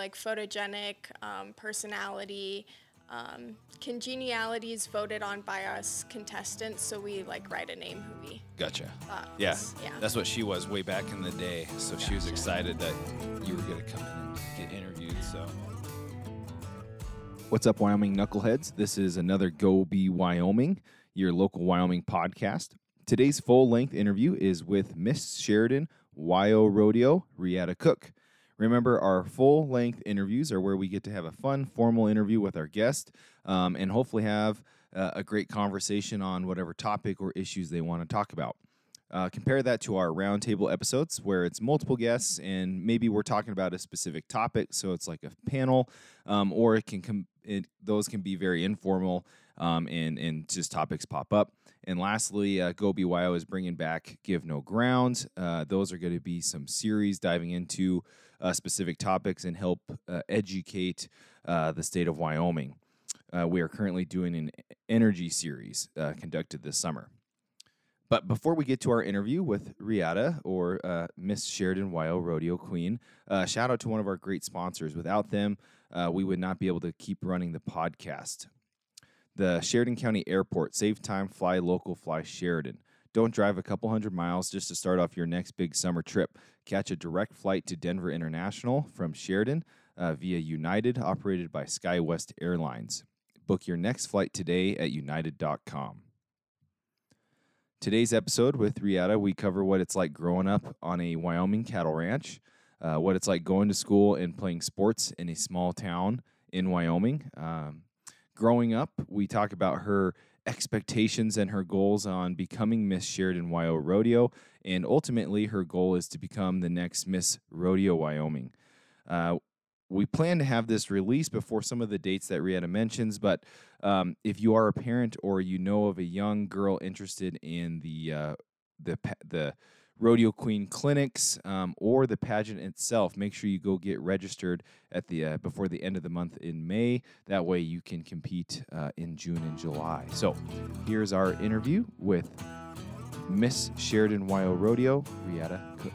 like photogenic, um, personality. Um, congeniality is voted on by us contestants, so we like write a name who we Gotcha. thought. Yeah. was- yeah. That's what she was way back in the day. So she was excited that you were going to come in and get interviewed. So. What's up, Wyoming knuckleheads? This is another Go Be Wyoming, your local Wyoming podcast. Today's full length interview is with Miss Sheridan Wyo Rodeo, Riata Cook. Remember, our full length interviews are where we get to have a fun, formal interview with our guest um, and hopefully have uh, a great conversation on whatever topic or issues they want to talk about. Uh, compare that to our roundtable episodes where it's multiple guests and maybe we're talking about a specific topic, so it's like a panel, um, or it can com- it, those can be very informal um, and and just topics pop up. And lastly, uh, Go BYO is bringing back Give No Ground. Uh, those are going to be some series diving into uh, specific topics and help uh, educate uh, the state of Wyoming. Uh, we are currently doing an energy series uh, conducted this summer. But before we get to our interview with Riata or uh, Miss Sheridan Wyo Rodeo Queen, uh, shout out to one of our great sponsors. Without them, uh, we would not be able to keep running the podcast. The Sheridan County Airport, save time, fly local, fly Sheridan. Don't drive a couple hundred miles just to start off your next big summer trip. Catch a direct flight to Denver International from Sheridan uh, via United, operated by SkyWest Airlines. Book your next flight today at united.com. Today's episode with Riata, we cover what it's like growing up on a Wyoming cattle ranch, uh, what it's like going to school and playing sports in a small town in Wyoming. Um, growing up, we talk about her expectations and her goals on becoming Miss Sheridan Wyo Rodeo, and ultimately, her goal is to become the next Miss Rodeo Wyoming. Uh, we plan to have this released before some of the dates that Riata mentions, but um, if you are a parent or you know of a young girl interested in the uh, the the rodeo queen clinics um, or the pageant itself, make sure you go get registered at the uh, before the end of the month in May. That way, you can compete uh, in June and July. So, here's our interview with Miss Sheridan Wyo Rodeo, Riata Cook.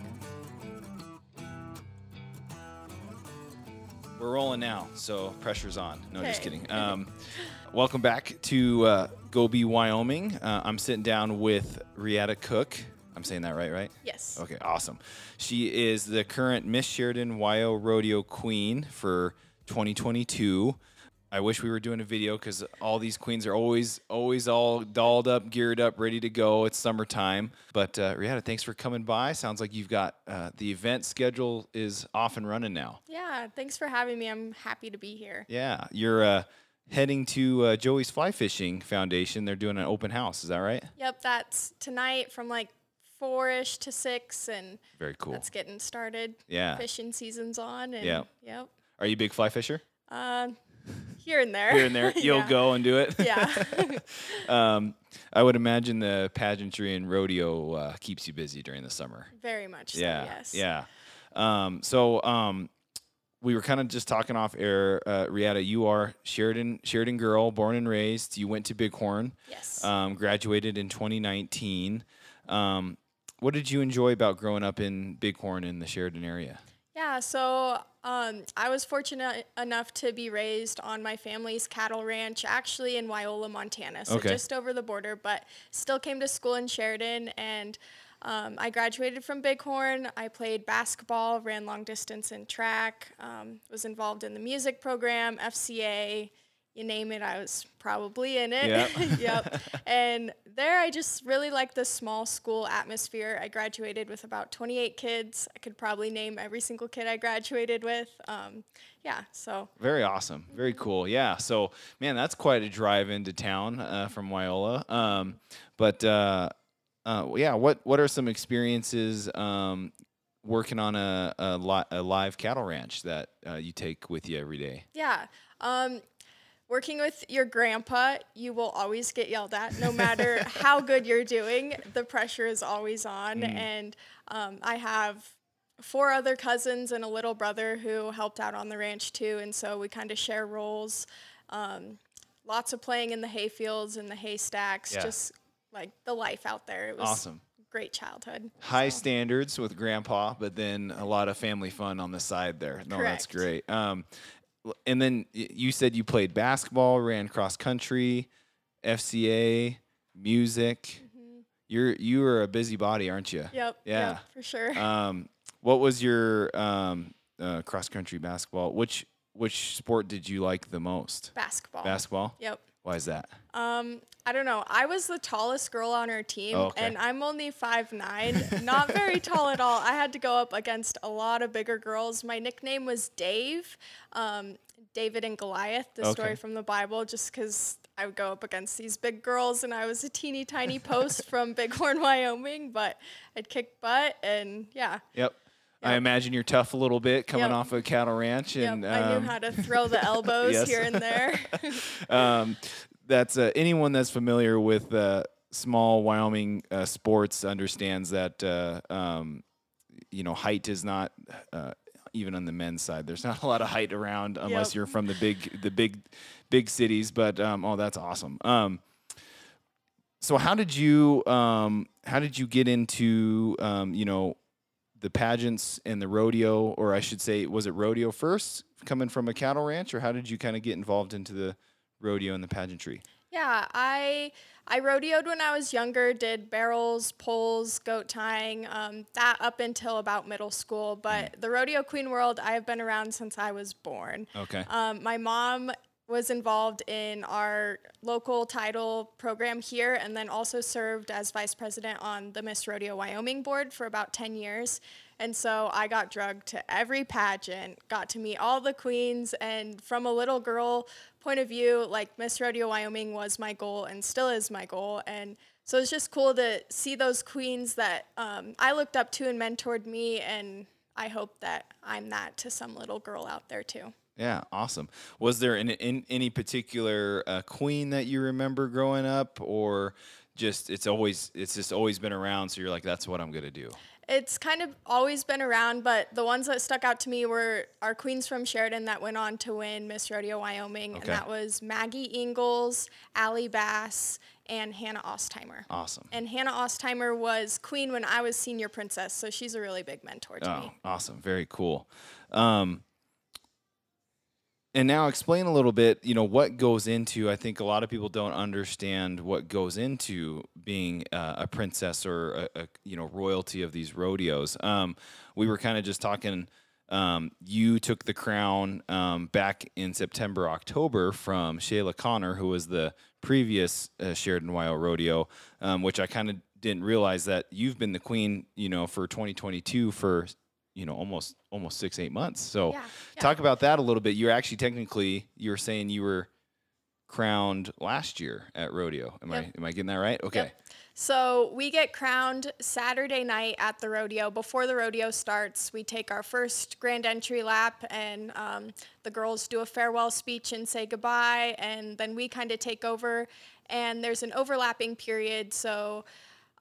We're rolling now, so pressure's on. No, just kidding. Um, welcome back to uh, Go Be Wyoming. Uh, I'm sitting down with Riata Cook. I'm saying that right, right? Yes. Okay, awesome. She is the current Miss Sheridan Wyo Rodeo Queen for 2022. I wish we were doing a video because all these queens are always, always all dolled up, geared up, ready to go. It's summertime. But uh, Riata, thanks for coming by. Sounds like you've got uh, the event schedule is off and running now. Yeah. Thanks for having me. I'm happy to be here. Yeah, you're uh, heading to uh, Joey's Fly Fishing Foundation. They're doing an open house. Is that right? Yep. That's tonight from like four ish to six, and Very cool. that's getting started. Yeah. Fishing season's on, and Yeah. Yep. Are you a big fly fisher? Uh, here and there. Here and there, you'll Yeah. go and do it. Yeah. um, I would imagine the pageantry and rodeo uh, keeps you busy during the summer. Very much. So, yeah, yes. yeah. Um, so um, we were kind of just talking off air. Uh, Riata, you are Sheridan Sheridan girl, born and raised. You went to Bighorn, Yes. um, graduated in 2019. Um, what did you enjoy about growing up in Bighorn in the Sheridan area? Yeah, so um, I was fortunate enough to be raised on my family's cattle ranch, actually in Wyola, Montana, so Okay. just over the border, but still came to school in Sheridan. And um, I graduated from Bighorn. I played basketball, ran long distance and track, um, was involved in the music program, FCA, you name it, I was probably in it. Yep. yep. And there, I just really liked the small school atmosphere. I graduated with about 28 kids. I could probably name every single kid I graduated with. Um, yeah, so Very awesome. Very cool. Yeah. So, man, that's quite a drive into town uh, from Wyola. Um, but uh, uh, yeah, what what are some experiences um, working on a a, li- a live cattle ranch that uh, you take with you every day? yeah. Working with your grandpa, you will always get yelled at, no matter how good you're doing. The pressure is always on, and um, I have four other cousins and a little brother who helped out on the ranch too, and so we kind of share roles. Um, lots of playing in the hay fields and the haystacks, Yeah. just like the life out there. It was Awesome. great childhood. high standards with grandpa, but then a lot of family fun on the side there. No, that's great. Um, and then you said you played basketball, ran cross country, FCA, music. You're you are a busybody, aren't you? Yep. Yeah. Yep, for sure. Um, what was your um, uh, cross country basketball? Which which sport did you like the most? Basketball. Basketball. Yep. Why is that? Um, I don't know. I was the tallest girl on our team, Oh, okay. and I'm only five nine, not very tall at all. I had to go up against a lot of bigger girls. My nickname was Dave, um, David and Goliath, the Okay. story from the Bible, just because I would go up against these big girls, and I was a teeny tiny post from Bighorn, Wyoming, but I'd kick butt, and yeah. Yep. I imagine you're tough a little bit coming Yep. off a cattle ranch, Yep, and I um, knew how to throw the elbows yes. here and there. um, that's uh, anyone that's familiar with uh, small Wyoming uh, sports understands that uh, um, you know height is not uh, even on the men's side. There's not a lot of height around unless Yep. you're from the big the big big cities. But um, oh, that's awesome. Um, so how did you um, how did you get into um, you know the pageants and the rodeo, or I should say, was it rodeo first, coming from a cattle ranch, or how did you kind of get involved into the rodeo and the pageantry? Yeah, I I rodeoed when I was younger. Did barrels, poles, goat tying, um, that up until about middle school. But the rodeo queen world, I have been around since I was born. Okay. Um, my mom was involved in our local title program here and then also served as vice president on the Miss Rodeo Wyoming board for about 10 years. And so I got drugged to every pageant, got to meet all the queens, and from a little girl point of view, like Miss Rodeo Wyoming was my goal and still is my goal. And so it's just cool to see those queens that um, I looked up to and mentored me, and I hope that I'm that to some little girl out there too. Yeah, awesome. Was there in, any particular uh, queen that you remember growing up, or just it's always it's just always been around? So you're like, that's what I'm gonna do. It's kind of always been around, but the ones that stuck out to me were our queens from Sheridan that went on to win Miss Rodeo Wyoming, Okay. and that was Maggie Ingalls, Allie Bass, and Hannah Ostheimer. Awesome. And Hannah Ostheimer was queen when I was senior princess, so she's a really big mentor to Oh, me. awesome. Very cool. Um, and now explain a little bit, you know, what goes into, I think a lot of people don't understand what goes into being uh, a princess or a, a, you know, royalty of these rodeos. Um, we were kind of just talking, um, you took the crown um, back in September, October from Shayla Connor, who was the previous uh, Sheridan Wyo rodeo, um, which I kind of didn't realize that you've been the queen, you know, for 2022 for you know almost almost six eight months. So Yeah, yeah. talk about that a little bit. You're actually technically you were saying you were crowned last year at rodeo. Am Yep. I am I getting that right? Okay. So we get crowned Saturday night at the rodeo. Before the rodeo starts, we take our first grand entry lap, and um, the girls do a farewell speech and say goodbye, and then we kind of take over. And there's an overlapping period, so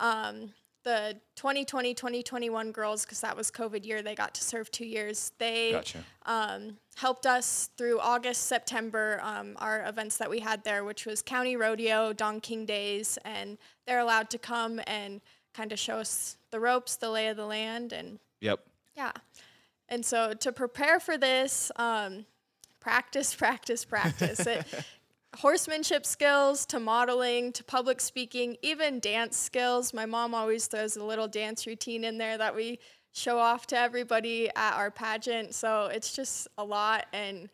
um, the 2020 2021 girls, because that was COVID year, they got to serve two years. They Gotcha. um, helped us through August, September, um, our events that we had there, which was County Rodeo, Don King Days, and they're allowed to come and kind of show us the ropes, the lay of the land, and Yep. yeah. And so to prepare for this, um, practice, practice, practice. it, horsemanship skills to modeling to public speaking, even dance skills. My mom always throws a little dance routine in there that we show off to everybody at our pageant. So it's just a lot. And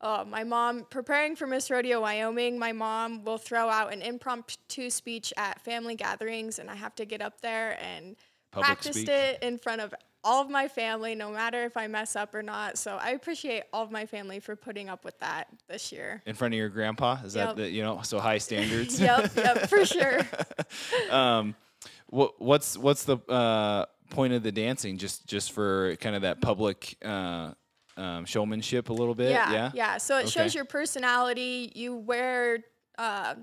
uh, my mom, preparing for Miss Rodeo Wyoming, my mom will throw out an impromptu speech at family gatherings, and I have to get up there and Public practiced speak. it in front of all of my family, no matter if I mess up or not. So I appreciate all of my family for putting up with that this year. In front of your grandpa? Is that the, you know so high standards? yep, yep, for sure. um, what what's what's the uh, point of the dancing? Just just for kind of that public uh, um, showmanship a little bit. Yeah, Yeah. yeah. So it Okay. shows your personality. You wear uh,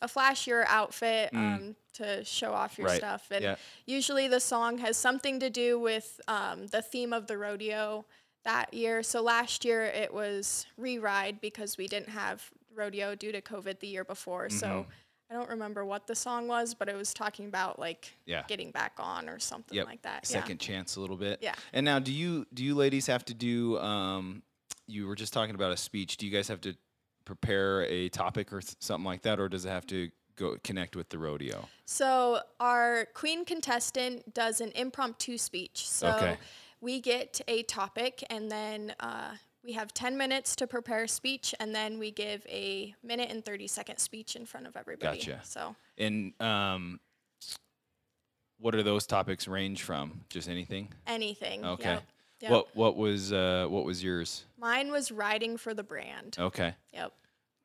a flashier outfit um, to show off your. Right, stuff, and yeah. usually the song has something to do with um, the theme of the rodeo that year. So last year it was re-ride because we didn't have rodeo due to COVID the year before. So Mm-hmm. I don't remember what the song was, but it was talking about like Yeah. getting back on or something Yep. like that. Second chance a little bit. Yeah. And now, do you do you ladies have to do? Um, you were just talking about a speech. Do you guys have to prepare a topic or something like that, or does it have to go connect with the rodeo? So our queen contestant does an impromptu speech. So Okay. we get a topic and then uh, we have 10 minutes to prepare a speech and then we give a minute and 30 second speech in front of everybody. Gotcha. So And um, what are those topics range from? Just anything? anything. Okay. Yep. Yep. What what was uh, what was yours? Mine was riding for the brand. Okay. Yep.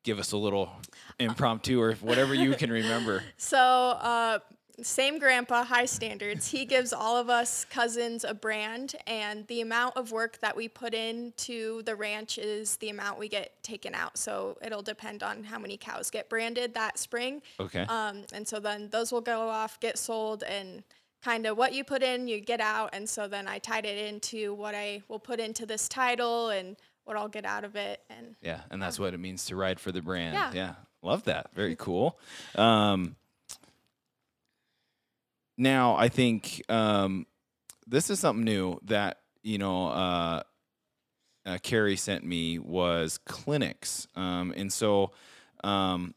Give us a little impromptu or whatever you can remember. So, uh, same grandpa, high standards. He gives all of us cousins a brand, and the amount of work that we put into the ranch is the amount we get taken out. So, it'll depend on how many cows get branded that spring. Okay. Um, and so then those will go off, get sold, and kind of what you put in, you get out. And so then I tied it into what I will put into this title and what I'll get out of it. And Yeah, and that's what it means to ride for the brand. Yeah. Yeah, love that. Very cool. Um, now, I think um, this is something new that you know. Uh, uh, Carrie sent me was clinics, um, and so um,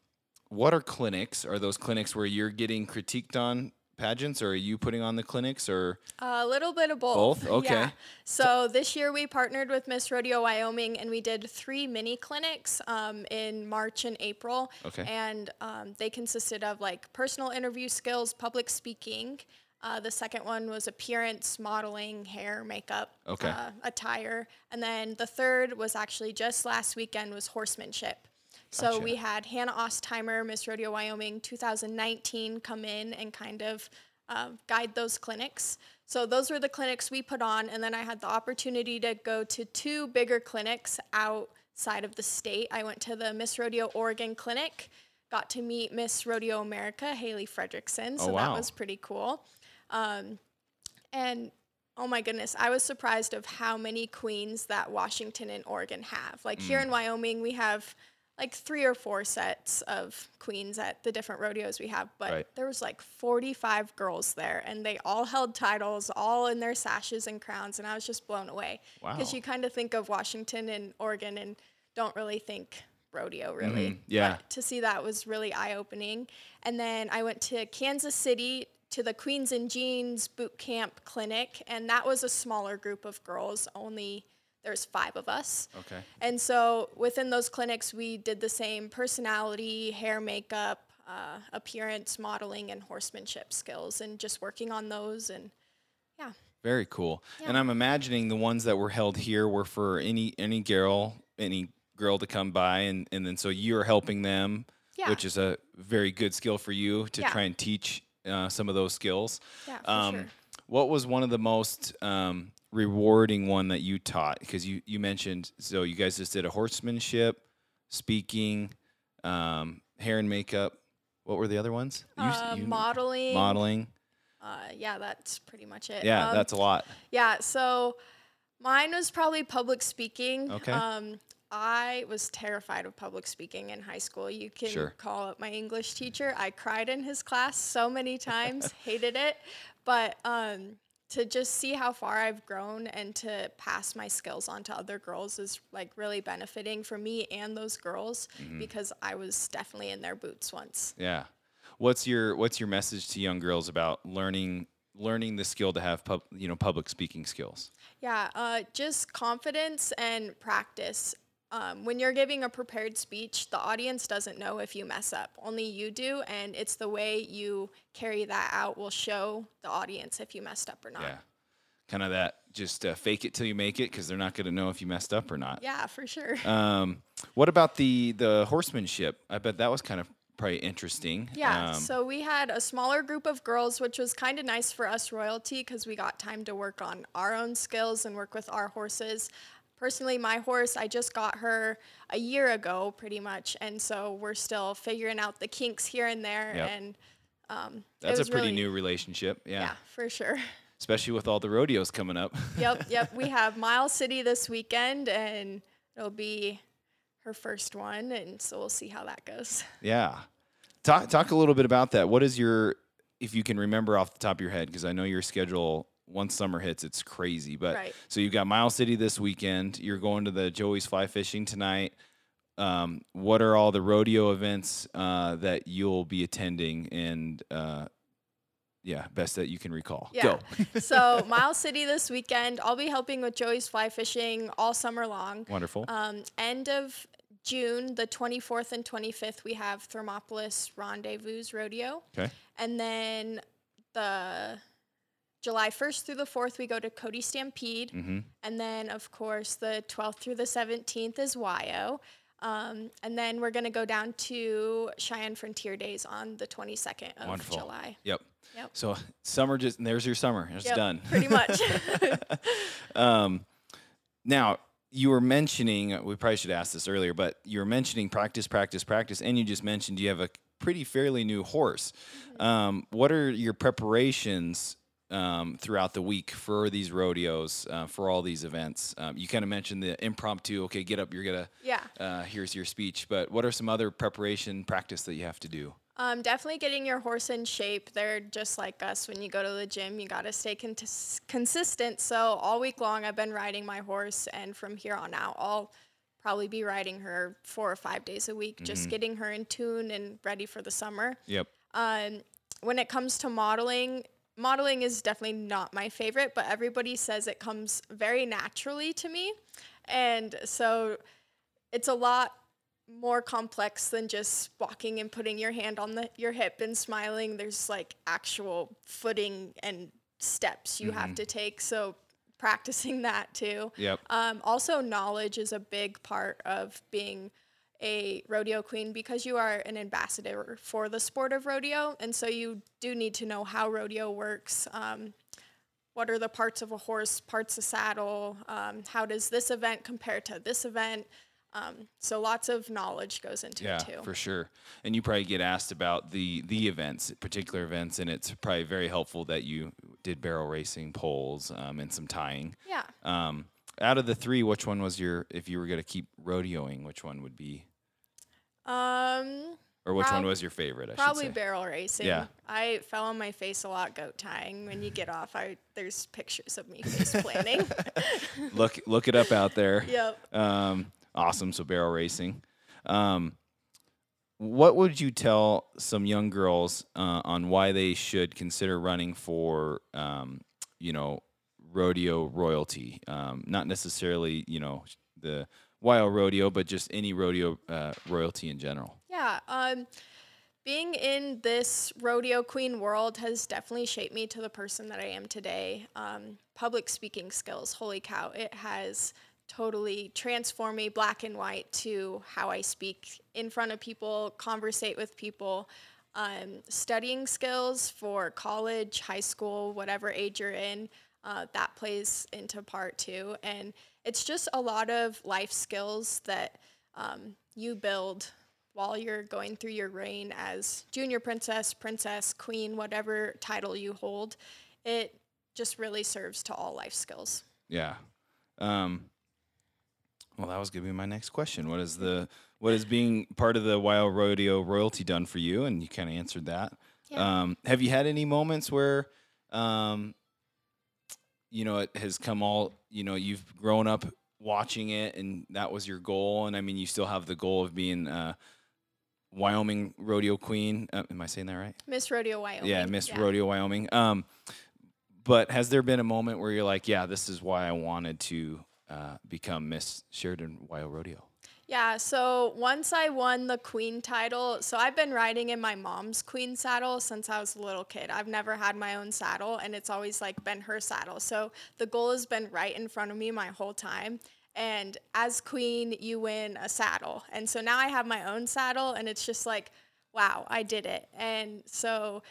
what are clinics? Are those clinics where you're getting critiqued on pageants, or are you putting on the clinics, or A little bit of both. Both? Okay. Yeah. So this year we partnered with Miss Rodeo Wyoming and we did three mini clinics um, in March and April. Okay. And um, they consisted of like personal interview skills, public speaking. Uh, the second one was appearance, modeling, hair, makeup, Okay. uh, attire, and then the third was actually just last weekend was horsemanship. So Gotcha. we had Hannah Ostheimer, Miss Rodeo Wyoming 2019, come in and kind of uh, guide those clinics. So those were the clinics we put on, and then I had the opportunity to go to two bigger clinics outside of the state. I went to the Miss Rodeo Oregon clinic, got to meet Miss Rodeo America, Haley Fredrickson. So Oh, wow. that was pretty cool. Um, and oh my goodness, I was surprised of how many queens that Washington and Oregon have. Like here Mm. in Wyoming, we have like three or four sets of queens at the different rodeos we have, but Right. there was like 45 girls there and they all held titles, all in their sashes and crowns, and I was just blown away. Because Wow. you kind of think of Washington and Oregon and don't really think rodeo really. Mhm, yeah. But to see that was really eye opening. And then I went to Kansas City to the Queens and Jeans boot camp clinic, and that was a smaller group of girls. Only there's five of us. okay? And so within those clinics, we did the same personality, hair, makeup, uh, appearance, modeling, and horsemanship skills, and just working on those. And yeah, Very cool. And I'm imagining the ones that were held here were for any any girl, any girl to come by, and and then so you're helping them, yeah, which is a very good skill for you to Yeah. try and teach uh, some of those skills. yeah, for Um, sure. What was one of the most um, rewarding one that you taught? Because you you mentioned so you guys just did a horsemanship, speaking, um, hair and makeup. What were the other ones? You Uh, you- modeling. modeling. Uh, yeah, that's pretty much it. Yeah, Um, that's a lot. Yeah, so mine was probably public speaking. Okay. Um, I was terrified of public speaking in high school. You can Sure. call up my English teacher. I cried in his class so many times, hated it. But um, to just see how far I've grown and to pass my skills on to other girls is like really benefiting for me and those girls Mm-hmm. because I was definitely in their boots once. Yeah. What's your What's your message to young girls about learning learning the skill to have pub, you know public speaking skills? Yeah, uh, just confidence and practice. Um, when you're giving a prepared speech, the audience doesn't know if you mess up. Only you do, and it's the way you carry that out will show the audience if you messed up or not. Yeah. Kind of that just uh, fake it till you make it because they're not going to know if you messed up or not. Yeah, for sure. Um, what about the the horsemanship? I bet that was kind of probably interesting. Yeah, Um, so we had a smaller group of girls, which was kind of nice for us royalty because we got time to work on our own skills and work with our horses. Personally, my horse, I just got her a year ago, pretty much, and so we're still figuring out the kinks here and there. Yep. And um, that's a pretty really- new relationship. Yeah. Yeah, for sure. Especially with all the rodeos coming up. yep, yep. We have Miles City this weekend, and it'll be her first one, and so we'll see how that goes. yeah. Talk talk a little bit about that. What is your if you can remember off the top of your head because I know your schedule once summer hits it's crazy. But Right. so you've got Miles City this weekend. You're going to the Joey's Fly Fishing tonight. Um, what are all the rodeo events uh, that you'll be attending and uh, yeah, best that you can recall. Yeah. Go. so Miles City this weekend. I'll be helping with Joey's fly fishing all summer long. Wonderful. Um, end of June, the 24th and 25th, we have Thermopolis Rendezvous Rodeo. Okay. And then the July 1st through the 4th, we go to Cody Stampede. mm-hmm. And then, of course, the 12th through the 17th is WYO. Um, and then we're going to go down to Cheyenne Frontier Days on the 22nd of Wonderful. July. Yep. Yep. So summer just there's your summer. It's Yep, done. Pretty much. um, now you were mentioning we probably should ask this earlier, but you were mentioning practice, practice, practice, and you just mentioned you have a pretty fairly new horse. Mm-hmm. Um, what are your preparations um, throughout the week for these rodeos, uh, for all these events? Um, you kind of mentioned the impromptu. Okay, get up, you're gonna. yeah. Uh, here's your speech. But what are some other preparation practice that you have to do? Um, definitely getting your horse in shape. They're just like us. When you go to the gym, you got to stay con- consistent. So all week long, I've been riding my horse, and from here on out, I'll probably be riding her four or five days a week, just getting her in tune and ready for the summer. Yep. Um, when it comes to modeling, modeling is definitely not my favorite, but everybody says it comes very naturally to me. And so it's a lot more complex than just walking and putting your hand on the, your hip and smiling. There's like actual footing and steps you have to take. So practicing that too. Yep. Um, also, knowledge is a big part of being a rodeo queen because you are an ambassador for the sport of rodeo. And so you do need to know how rodeo works. Um, what are the parts of a horse, parts of saddle? Um, how does this event compare to this event? Um, so lots of knowledge goes into Yeah, it too. for sure. And you probably get asked about the the events, particular events, and it's probably very helpful that you did barrel racing, poles, um, and some tying. yeah. Um, out of the three, which one was your? If you were going to keep rodeoing, which one would be, Um, or which one was your favorite? I Probably should say. barrel racing. Yeah. I fell on my face a lot goat tying. When you get off, I there's pictures of me face planting. look look it up out there. yep. Um, awesome. So barrel racing. Um, what would you tell some young girls uh, on why they should consider running for, um, you know, rodeo royalty? Um, not necessarily, you know, the wild rodeo, but just any rodeo uh, royalty in general. Yeah. Um, being in this rodeo queen world has definitely shaped me to the person that I am today. Um, public speaking skills, holy cow, it has totally transformed me black and white to how I speak in front of people, conversate with people. Um, studying skills for college, high school, whatever age you're in, uh, that plays into part too. And it's just a lot of life skills that um, you build while you're going through your reign as junior princess, princess, queen, whatever title you hold. It just really serves to all life skills. Yeah. Um, well, that was going to be my next question. What is the what is being part of the wild rodeo royalty done for you? And you kind of answered that. Yeah. Um, have you had any moments where, um, you know, it has come all you know you've grown up watching it, and that was your goal, and I mean, you still have the goal of being uh, Wyoming rodeo queen. Uh, am I saying that right? Miss Rodeo Wyoming. Yeah, Miss Rodeo Wyoming. Um, but has there been a moment where you're like, yeah, this is why I wanted to uh, become Miss Sheridan Wyo Rodeo? Yeah, so once I won the queen title, so I've been riding in my mom's queen saddle since I was a little kid. I've never had my own saddle and it's always like been her saddle. So the goal has been right in front of me my whole time. And as queen, you win a saddle. And so now I have my own saddle and it's just like, wow, I did it. And so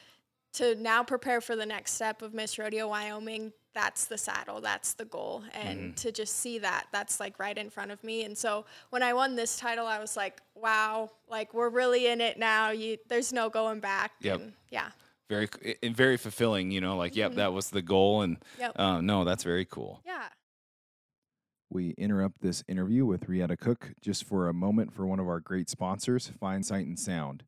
to now prepare for the next step of Miss Rodeo Wyoming, that's the saddle, that's the goal. And to just see that, that's like right in front of me. And so when I won this title, I was like, wow, like we're really in it now. You there's no going back. Yep. And yeah. Very, and very fulfilling. You know, like, yep, that was the goal, and Yep. uh, no, that's very cool. Yeah. We interrupt this interview with Riata Cook just for a moment for one of our great sponsors, Fine Sight and Sound.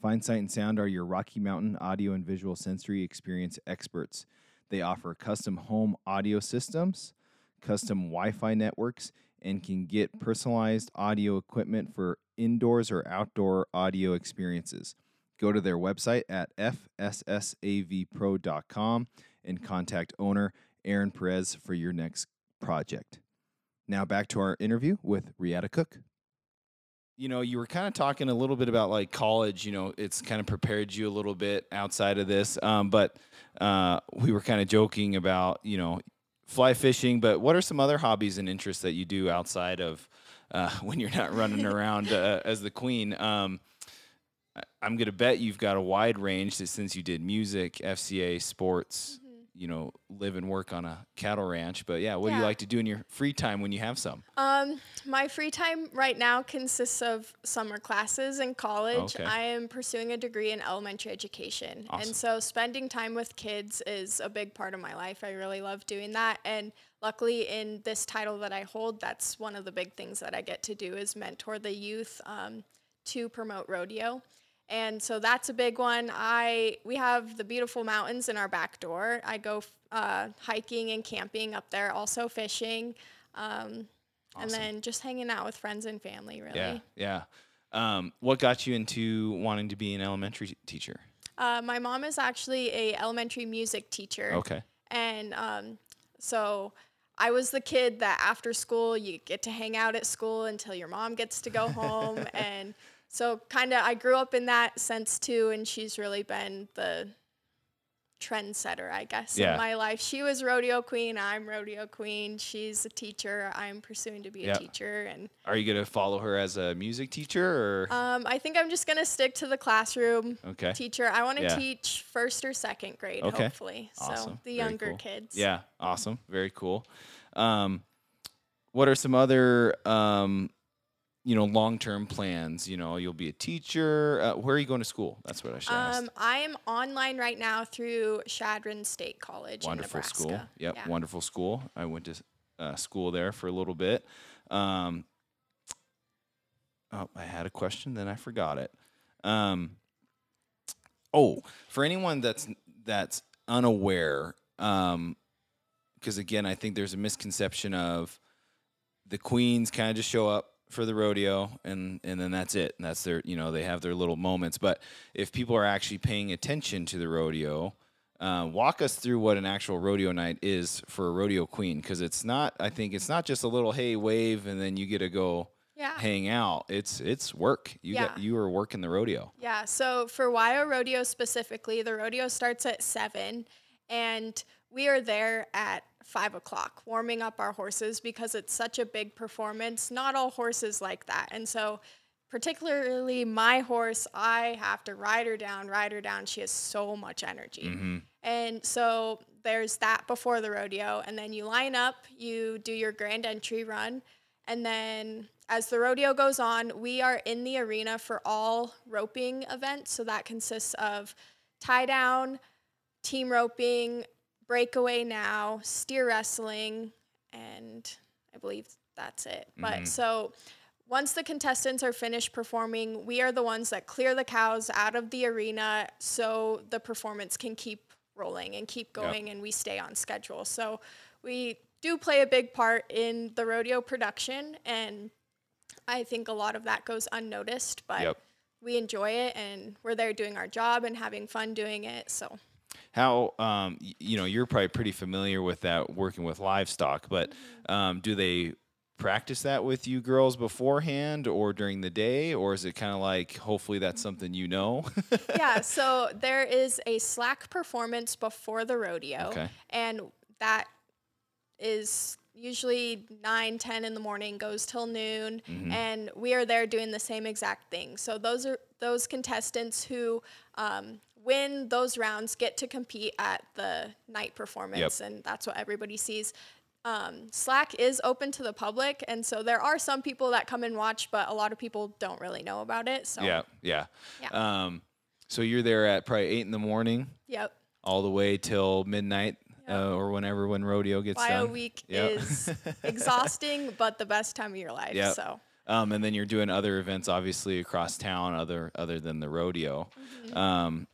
Fine Sight and Sound are your Rocky Mountain audio and visual sensory experience experts. They offer custom home audio systems, custom Wi Fi networks, and can get personalized audio equipment for indoors or outdoor audio experiences. Go to their website at fsssavpro.com and contact owner Aaron Perez for your next project. Now back to our interview with Riata Cook. You know, you were kind of talking a little bit about like college. You know, it's kind of prepared you a little bit outside of this, um, but uh, we were kind of joking about you know fly fishing. But what are some other hobbies and interests that you do outside of uh, when you're not running around uh, as the queen? Um, I'm gonna bet you've got a wide range since you did music, FCA, sports, you know, live and work on a cattle ranch. But yeah, what do you like to do in your free time when you have some? Um, my free time right now consists of summer classes in college. Okay. I am pursuing a degree in elementary education. Awesome. And so spending time with kids is a big part of my life. I really love doing that. And luckily in this title that I hold, that's one of the big things that I get to do is mentor the youth um, to promote rodeo. And so that's a big one. I we have the beautiful mountains in our back door. I go uh, hiking and camping up there, also fishing. Um, and then just hanging out with friends and family, really. Yeah, yeah. Um, what got you into wanting to be an elementary teacher? Uh, my mom is actually a elementary music teacher, Okay. and um, so I was the kid that after school you get to hang out at school until your mom gets to go home, and so kind of I grew up in that sense too. And she's really been the trendsetter, I guess, Yeah. in my life. She was rodeo queen. I'm rodeo queen. She's a teacher. I'm pursuing to be Yep. a teacher, and Are you gonna follow her as a music teacher or? Um, I think I'm just gonna stick to the classroom okay. teacher. I want to Yeah. teach first or second grade, Okay. hopefully. Awesome. So the Very younger cool. kids. Yeah. Awesome. Very cool. Um, what are some other um, you know, long-term plans? You know, you'll be a teacher. Uh, where are you going to school? That's what I should ask. Um, I am online right now through Chadron State College wonderful in school. Yep, Yeah. wonderful school. I went to uh, school there for a little bit. Um, oh, I had a question, then I forgot it. Um, oh, for anyone that's that's unaware, because again, I think there's a misconception of the queens kind of just show up for the rodeo and and then that's it. And that's their you know they have their little moments. But if people are actually paying attention to the rodeo uh, walk us through what an actual rodeo night is for a rodeo queen. Because it's not i think it's not just a little hey wave and then you get to go Yeah. hang out. It's it's work. You got Yeah. you are working the rodeo. Yeah, so for Wyo Rodeo specifically, the rodeo starts at seven, and we are there at five o'clock warming up our horses because it's such a big performance. Not all horses like that, and so particularly my horse, I have to ride her down, ride her down. She has so much energy, Mm-hmm. and so there's that before the rodeo, and then you line up, you do your grand entry run. And then as the rodeo goes on, we are in the arena for all roping events. So that consists of tie down, team roping, breakaway now, steer wrestling, and I believe that's it. But mm-hmm. so once the contestants are finished performing, we are the ones that clear the cows out of the arena so the performance can keep rolling and keep going and we stay on schedule. So we do play a big part in the rodeo production and I think a lot of that goes unnoticed, but Yep. we enjoy it and we're there doing our job and having fun doing it. So how um you know you're probably pretty familiar with that working with livestock but Mm-hmm. um do they practice that with you girls beforehand or during the day or is it kind of like hopefully that's something you know yeah, so there is a slack performance before the rodeo, Okay. and that is usually 9 10 in the morning goes till noon Mm-hmm. and we are there doing the same exact thing so those are those contestants who um, win those rounds get to compete at the night performance and that's what everybody sees um, slack is open to the public and so there are some people that come and watch but a lot of people don't really know about it so yeah yeah Yeah. um so you're there at probably eight in the morning yep all the way till midnight uh, or whenever when rodeo gets Bio done week Yep. is exhausting, but the best time of your life. Yep. So Um, and then you're doing other events, obviously across town, other other than the rodeo. Mhm. Um,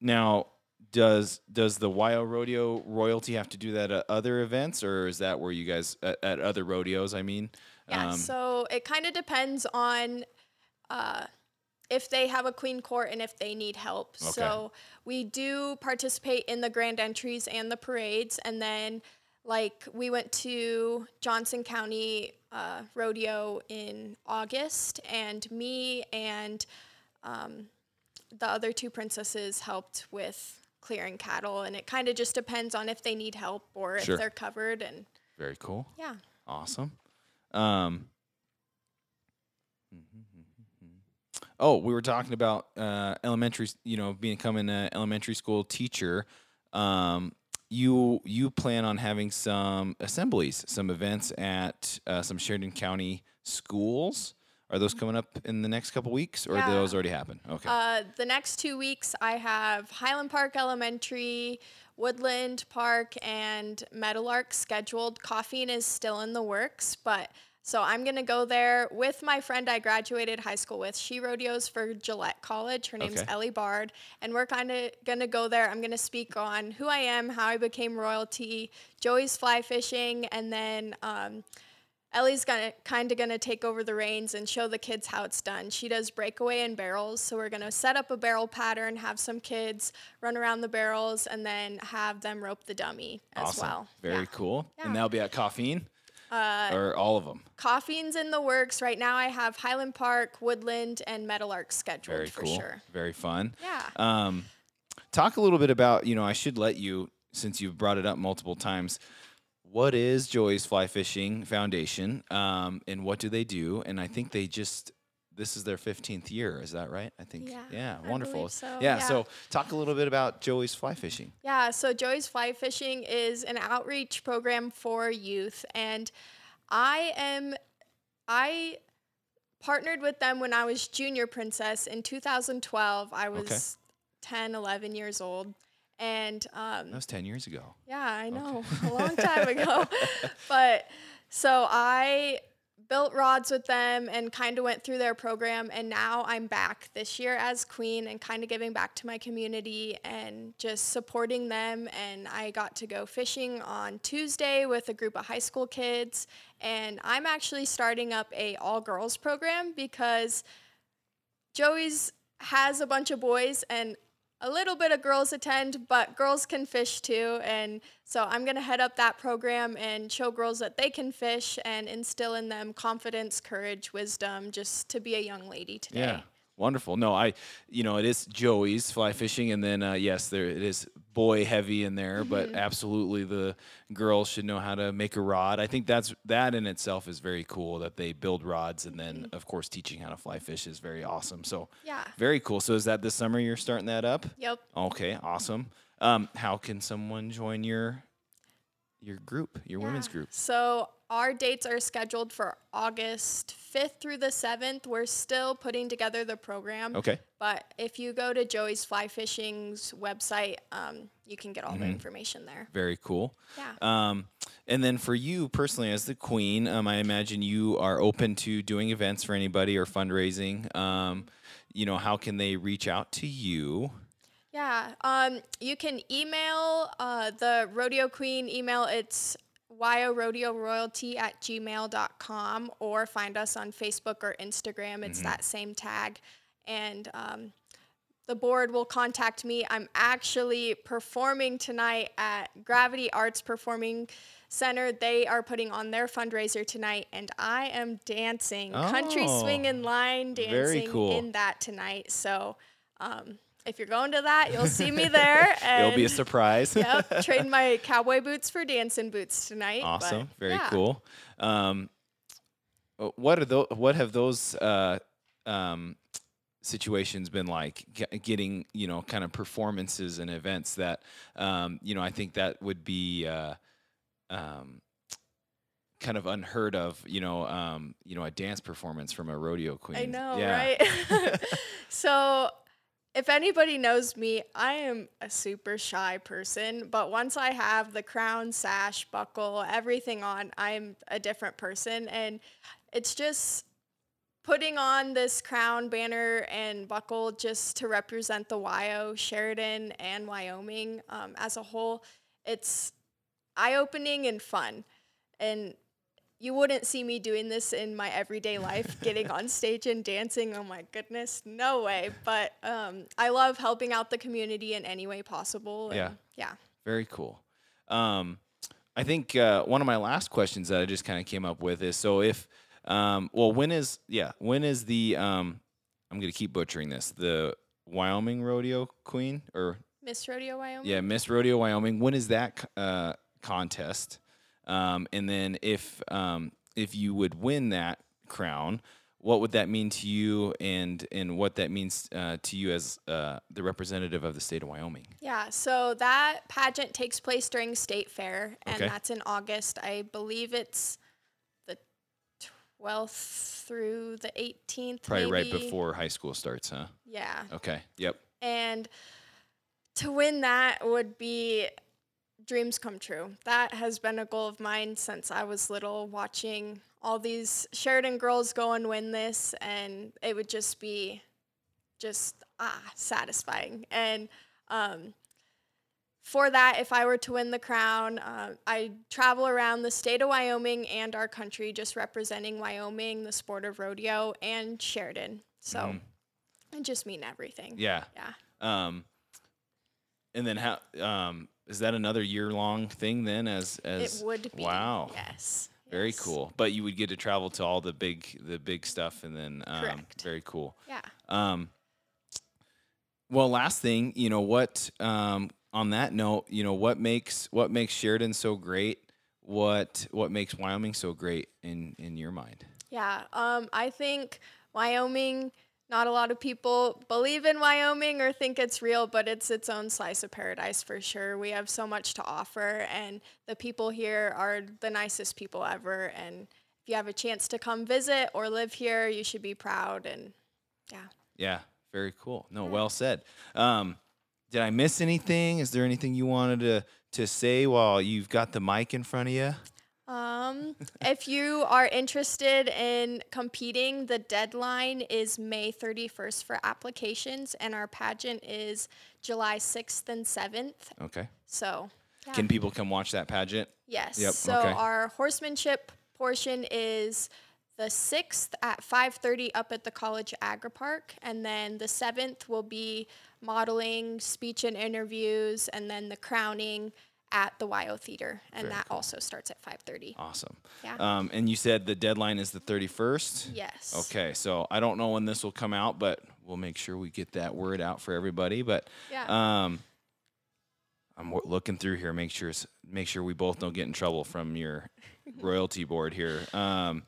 now, does does the Wyo Rodeo royalty have to do that at other events, or is that where you guys at, at other rodeos? I mean, Yeah, um, so it kind of depends on uh, if they have a queen court and if they need help. Okay. So we do participate in the grand entries and the parades, and then like we went to Johnson County uh, Rodeo in August, and me and um, the other two princesses helped with clearing cattle, and it kind of just depends on if they need help or Sure. if they're covered, and very cool. yeah. Awesome. Um, oh, we were talking about uh, elementary, you know, becoming an elementary school teacher. Um, you you plan on having some assemblies, some events at uh, some Sheridan County schools. Are those coming up in the next couple weeks, or Yeah. those already happen? Okay. Uh, the next two weeks, I have Highland Park Elementary, Woodland Park, and Meadowlark scheduled. Coffeen is still in the works, but so I'm gonna go there with my friend I graduated high school with. She rodeos for Gillette College. Her name's Okay. Ellie Bard, and we're kind of gonna go there. I'm gonna speak on who I am, how I became royalty, Joey's fly fishing, and then. Um, Ellie's gonna kind of gonna take over the reins and show the kids how it's done. She does breakaway and barrels, so we're gonna set up a barrel pattern, have some kids run around the barrels, and then have them rope the dummy as awesome. well. Very Yeah. cool. Yeah. And that'll be at Coffeen, Uh, or all of them. Coffeen's in the works right now. I have Highland Park, Woodland, and Meadowlark scheduled Very for cool. sure. Very fun. Yeah. Um, talk a little bit about, you know, I should let you, since you've brought it up multiple times, what is Joey's Fly Fishing Foundation um, and what do they do? And I think they just, this is their 15th year. Is that right? I think. Yeah, I wonderful. so, Yeah, yeah. So talk a little bit about Joey's Fly Fishing. Yeah, so Joey's Fly Fishing is an outreach program for youth, and I am, I partnered with them when I was junior princess in 2012. I was 10, 11 years old, and um, That was 10 years ago. yeah, I know, a long time ago. but so I built rods with them and kind of went through their program and now I'm back this year as queen and kind of giving back to my community and just supporting them and I got to go fishing on Tuesday with a group of high school kids and I'm actually starting up a all girls program because Joey's has a bunch of boys and a little bit of girls attend, but girls can fish too. And so I'm going to head up that program and show girls that they can fish and instill in them confidence, courage, wisdom, just to be a young lady today. Yeah. Wonderful. No, I, you know, it is Joey's fly fishing, and then uh, yes, there it is boy heavy in there, but absolutely the girls should know how to make a rod. I think that's that in itself is very cool that they build rods, and then of course teaching how to fly fish is very awesome. So Yeah. very cool. So is that this summer you're starting that up? Yep. Okay, awesome. Um, how can someone join your your group, your women's group? So our dates are scheduled for August 5th through the 7th. We're still putting together the program. Okay. But if you go to Joey's Fly Fishing's website, um, you can get all Mm-hmm. the information there. Very cool. Yeah. Um, and then for you personally, as the queen, um, I imagine you are open to doing events for anybody or fundraising. Um, you know, how can they reach out to you? Yeah, um, you can email uh, the Rodeo Queen email. It's royalty at gmail.com or find us on Facebook or Instagram. It's that same tag. And um, the board will contact me. I'm actually performing tonight at Gravity Arts Performing Center. They are putting on their fundraiser tonight, and I am dancing country Oh, swing and line dancing cool. in that tonight. So um, if you're going to that, you'll see me there. And It'll be a surprise. yep, trade my cowboy boots for dancing boots tonight. but awesome. Very yeah. cool. Um, uh, what are those? What have those uh, um, situations been like? G- getting you know, kind of performances and events that um, you know, I think that would be. Uh, um, kind of unheard of, you know, um, you know, a dance performance from a rodeo queen. I know, Yeah. right? so, if anybody knows me, I am a super shy person, but once I have the crown, sash, buckle, everything on, I'm a different person. And it's just putting on this crown, banner, and buckle just to represent the WYO, Sheridan, and Wyoming um, as a whole, it's eye opening and fun. And you wouldn't see me doing this in my everyday life, getting on stage and dancing. Oh my goodness, no way. But um, I love helping out the community in any way possible. Yeah. Yeah. Very cool. Um, I think uh, one of my last questions that I just kind of came up with is so if, um, well, when is, yeah, when is the, um, I'm going to keep butchering this, the Wyoming Rodeo Queen or, Miss Rodeo Wyoming? yeah, Miss Rodeo Wyoming, when is that uh, contest? Um, and then if, um, if you would win that crown, what would that mean to you and and what that means uh, to you as uh, the representative of the state of Wyoming? Yeah, so that pageant takes place during State Fair, and Okay. that's in August. I believe it's the 12th through the 18th. Probably right before high school starts, huh? Yeah. Okay. Yep. And to win that would be dreams come true. That has been a goal of mine since I was little, watching all these Sheridan girls go and win this, and it would just be just ah satisfying. And um, for that, if I were to win the crown, uh, I travel around the state of Wyoming and our country, just representing Wyoming, the sport of rodeo, and Sheridan. So Mhm. it just mean everything. Yeah. Yeah. Um, and then how um, is that another year long thing then? As as It would be. wow, Yes. very yes. cool. But you would get to travel to all the big the big stuff, and then um, Correct. very cool. Yeah. Um, well, last thing, you know what? Um, on that note, you know what makes what makes Sheridan so great? What what makes Wyoming so great in in your mind? Yeah. Um, I think Wyoming. Not a lot of people believe in Wyoming or think it's real, but it's its own slice of paradise for sure. We have so much to offer, and the people here are the nicest people ever. And if you have a chance to come visit or live here, you should be proud. And yeah. Yeah, very cool. No, well said. Um, did I miss anything? Is there anything you wanted to to say while you've got the mic in front of you? Um, if you are interested in competing, the deadline is May 31st for applications, and our pageant is July 6th and 7th. Okay. So, yeah. Can people come watch that pageant? yes. Yep, So okay. our horsemanship portion is the 6th at 5:30 up at the College Agri Park, and then the 7th will be modeling, speech and interviews, and then the crowning at the Wyo Theater, and Very that also starts at 5:30. Awesome. Yeah. Um, and you said the deadline is the 31st? Yes. Okay, so I don't know when this will come out, but we'll make sure we get that word out for everybody. But Yeah. um, I'm looking through here, make sure make sure we both don't get in trouble from your royalty board here. Um,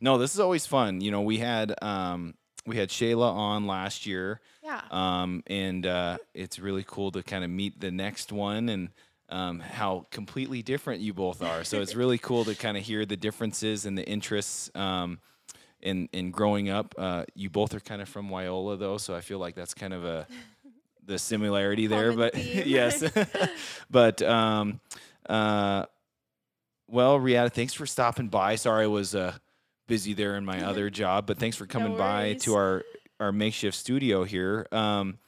no, this is always fun. You know, we had um, we had Shayla on last year, yeah. um, and uh, it's really cool to kind of meet the next one and um, how completely different you both are. So it's really cool to kind of hear the differences and the interests um, in in growing up. Uh, you both are kind of from Wyola though, so I feel like that's kind of a the similarity there. Common But yes, but um, uh, well, Riata, thanks for stopping by. Sorry I was uh, busy there in my other job, but thanks for coming by to our our makeshift studio here. Um,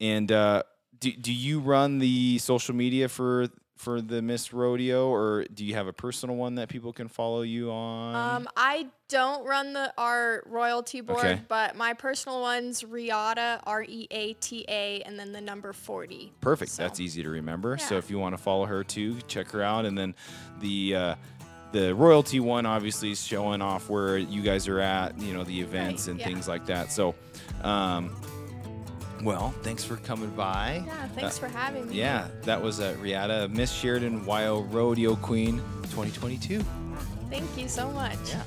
and uh, do do you run the social media for for the Miss Rodeo, or do you have a personal one that people can follow you on? Um, I don't run the our royalty board, Okay. but my personal one's Riata R E A T A, and then the number forty. Perfect. so- That's easy to remember. So if you want to follow her too, check her out. And then the uh, the royalty one obviously is showing off where you guys are at, you know, the events and yeah. things like that. So, um, well, thanks for coming by. Yeah, thanks for having me. Yeah, that was uh, Riata, Miss Sheridan Wyo Rodeo Queen 2022. Thank you so much. Yeah.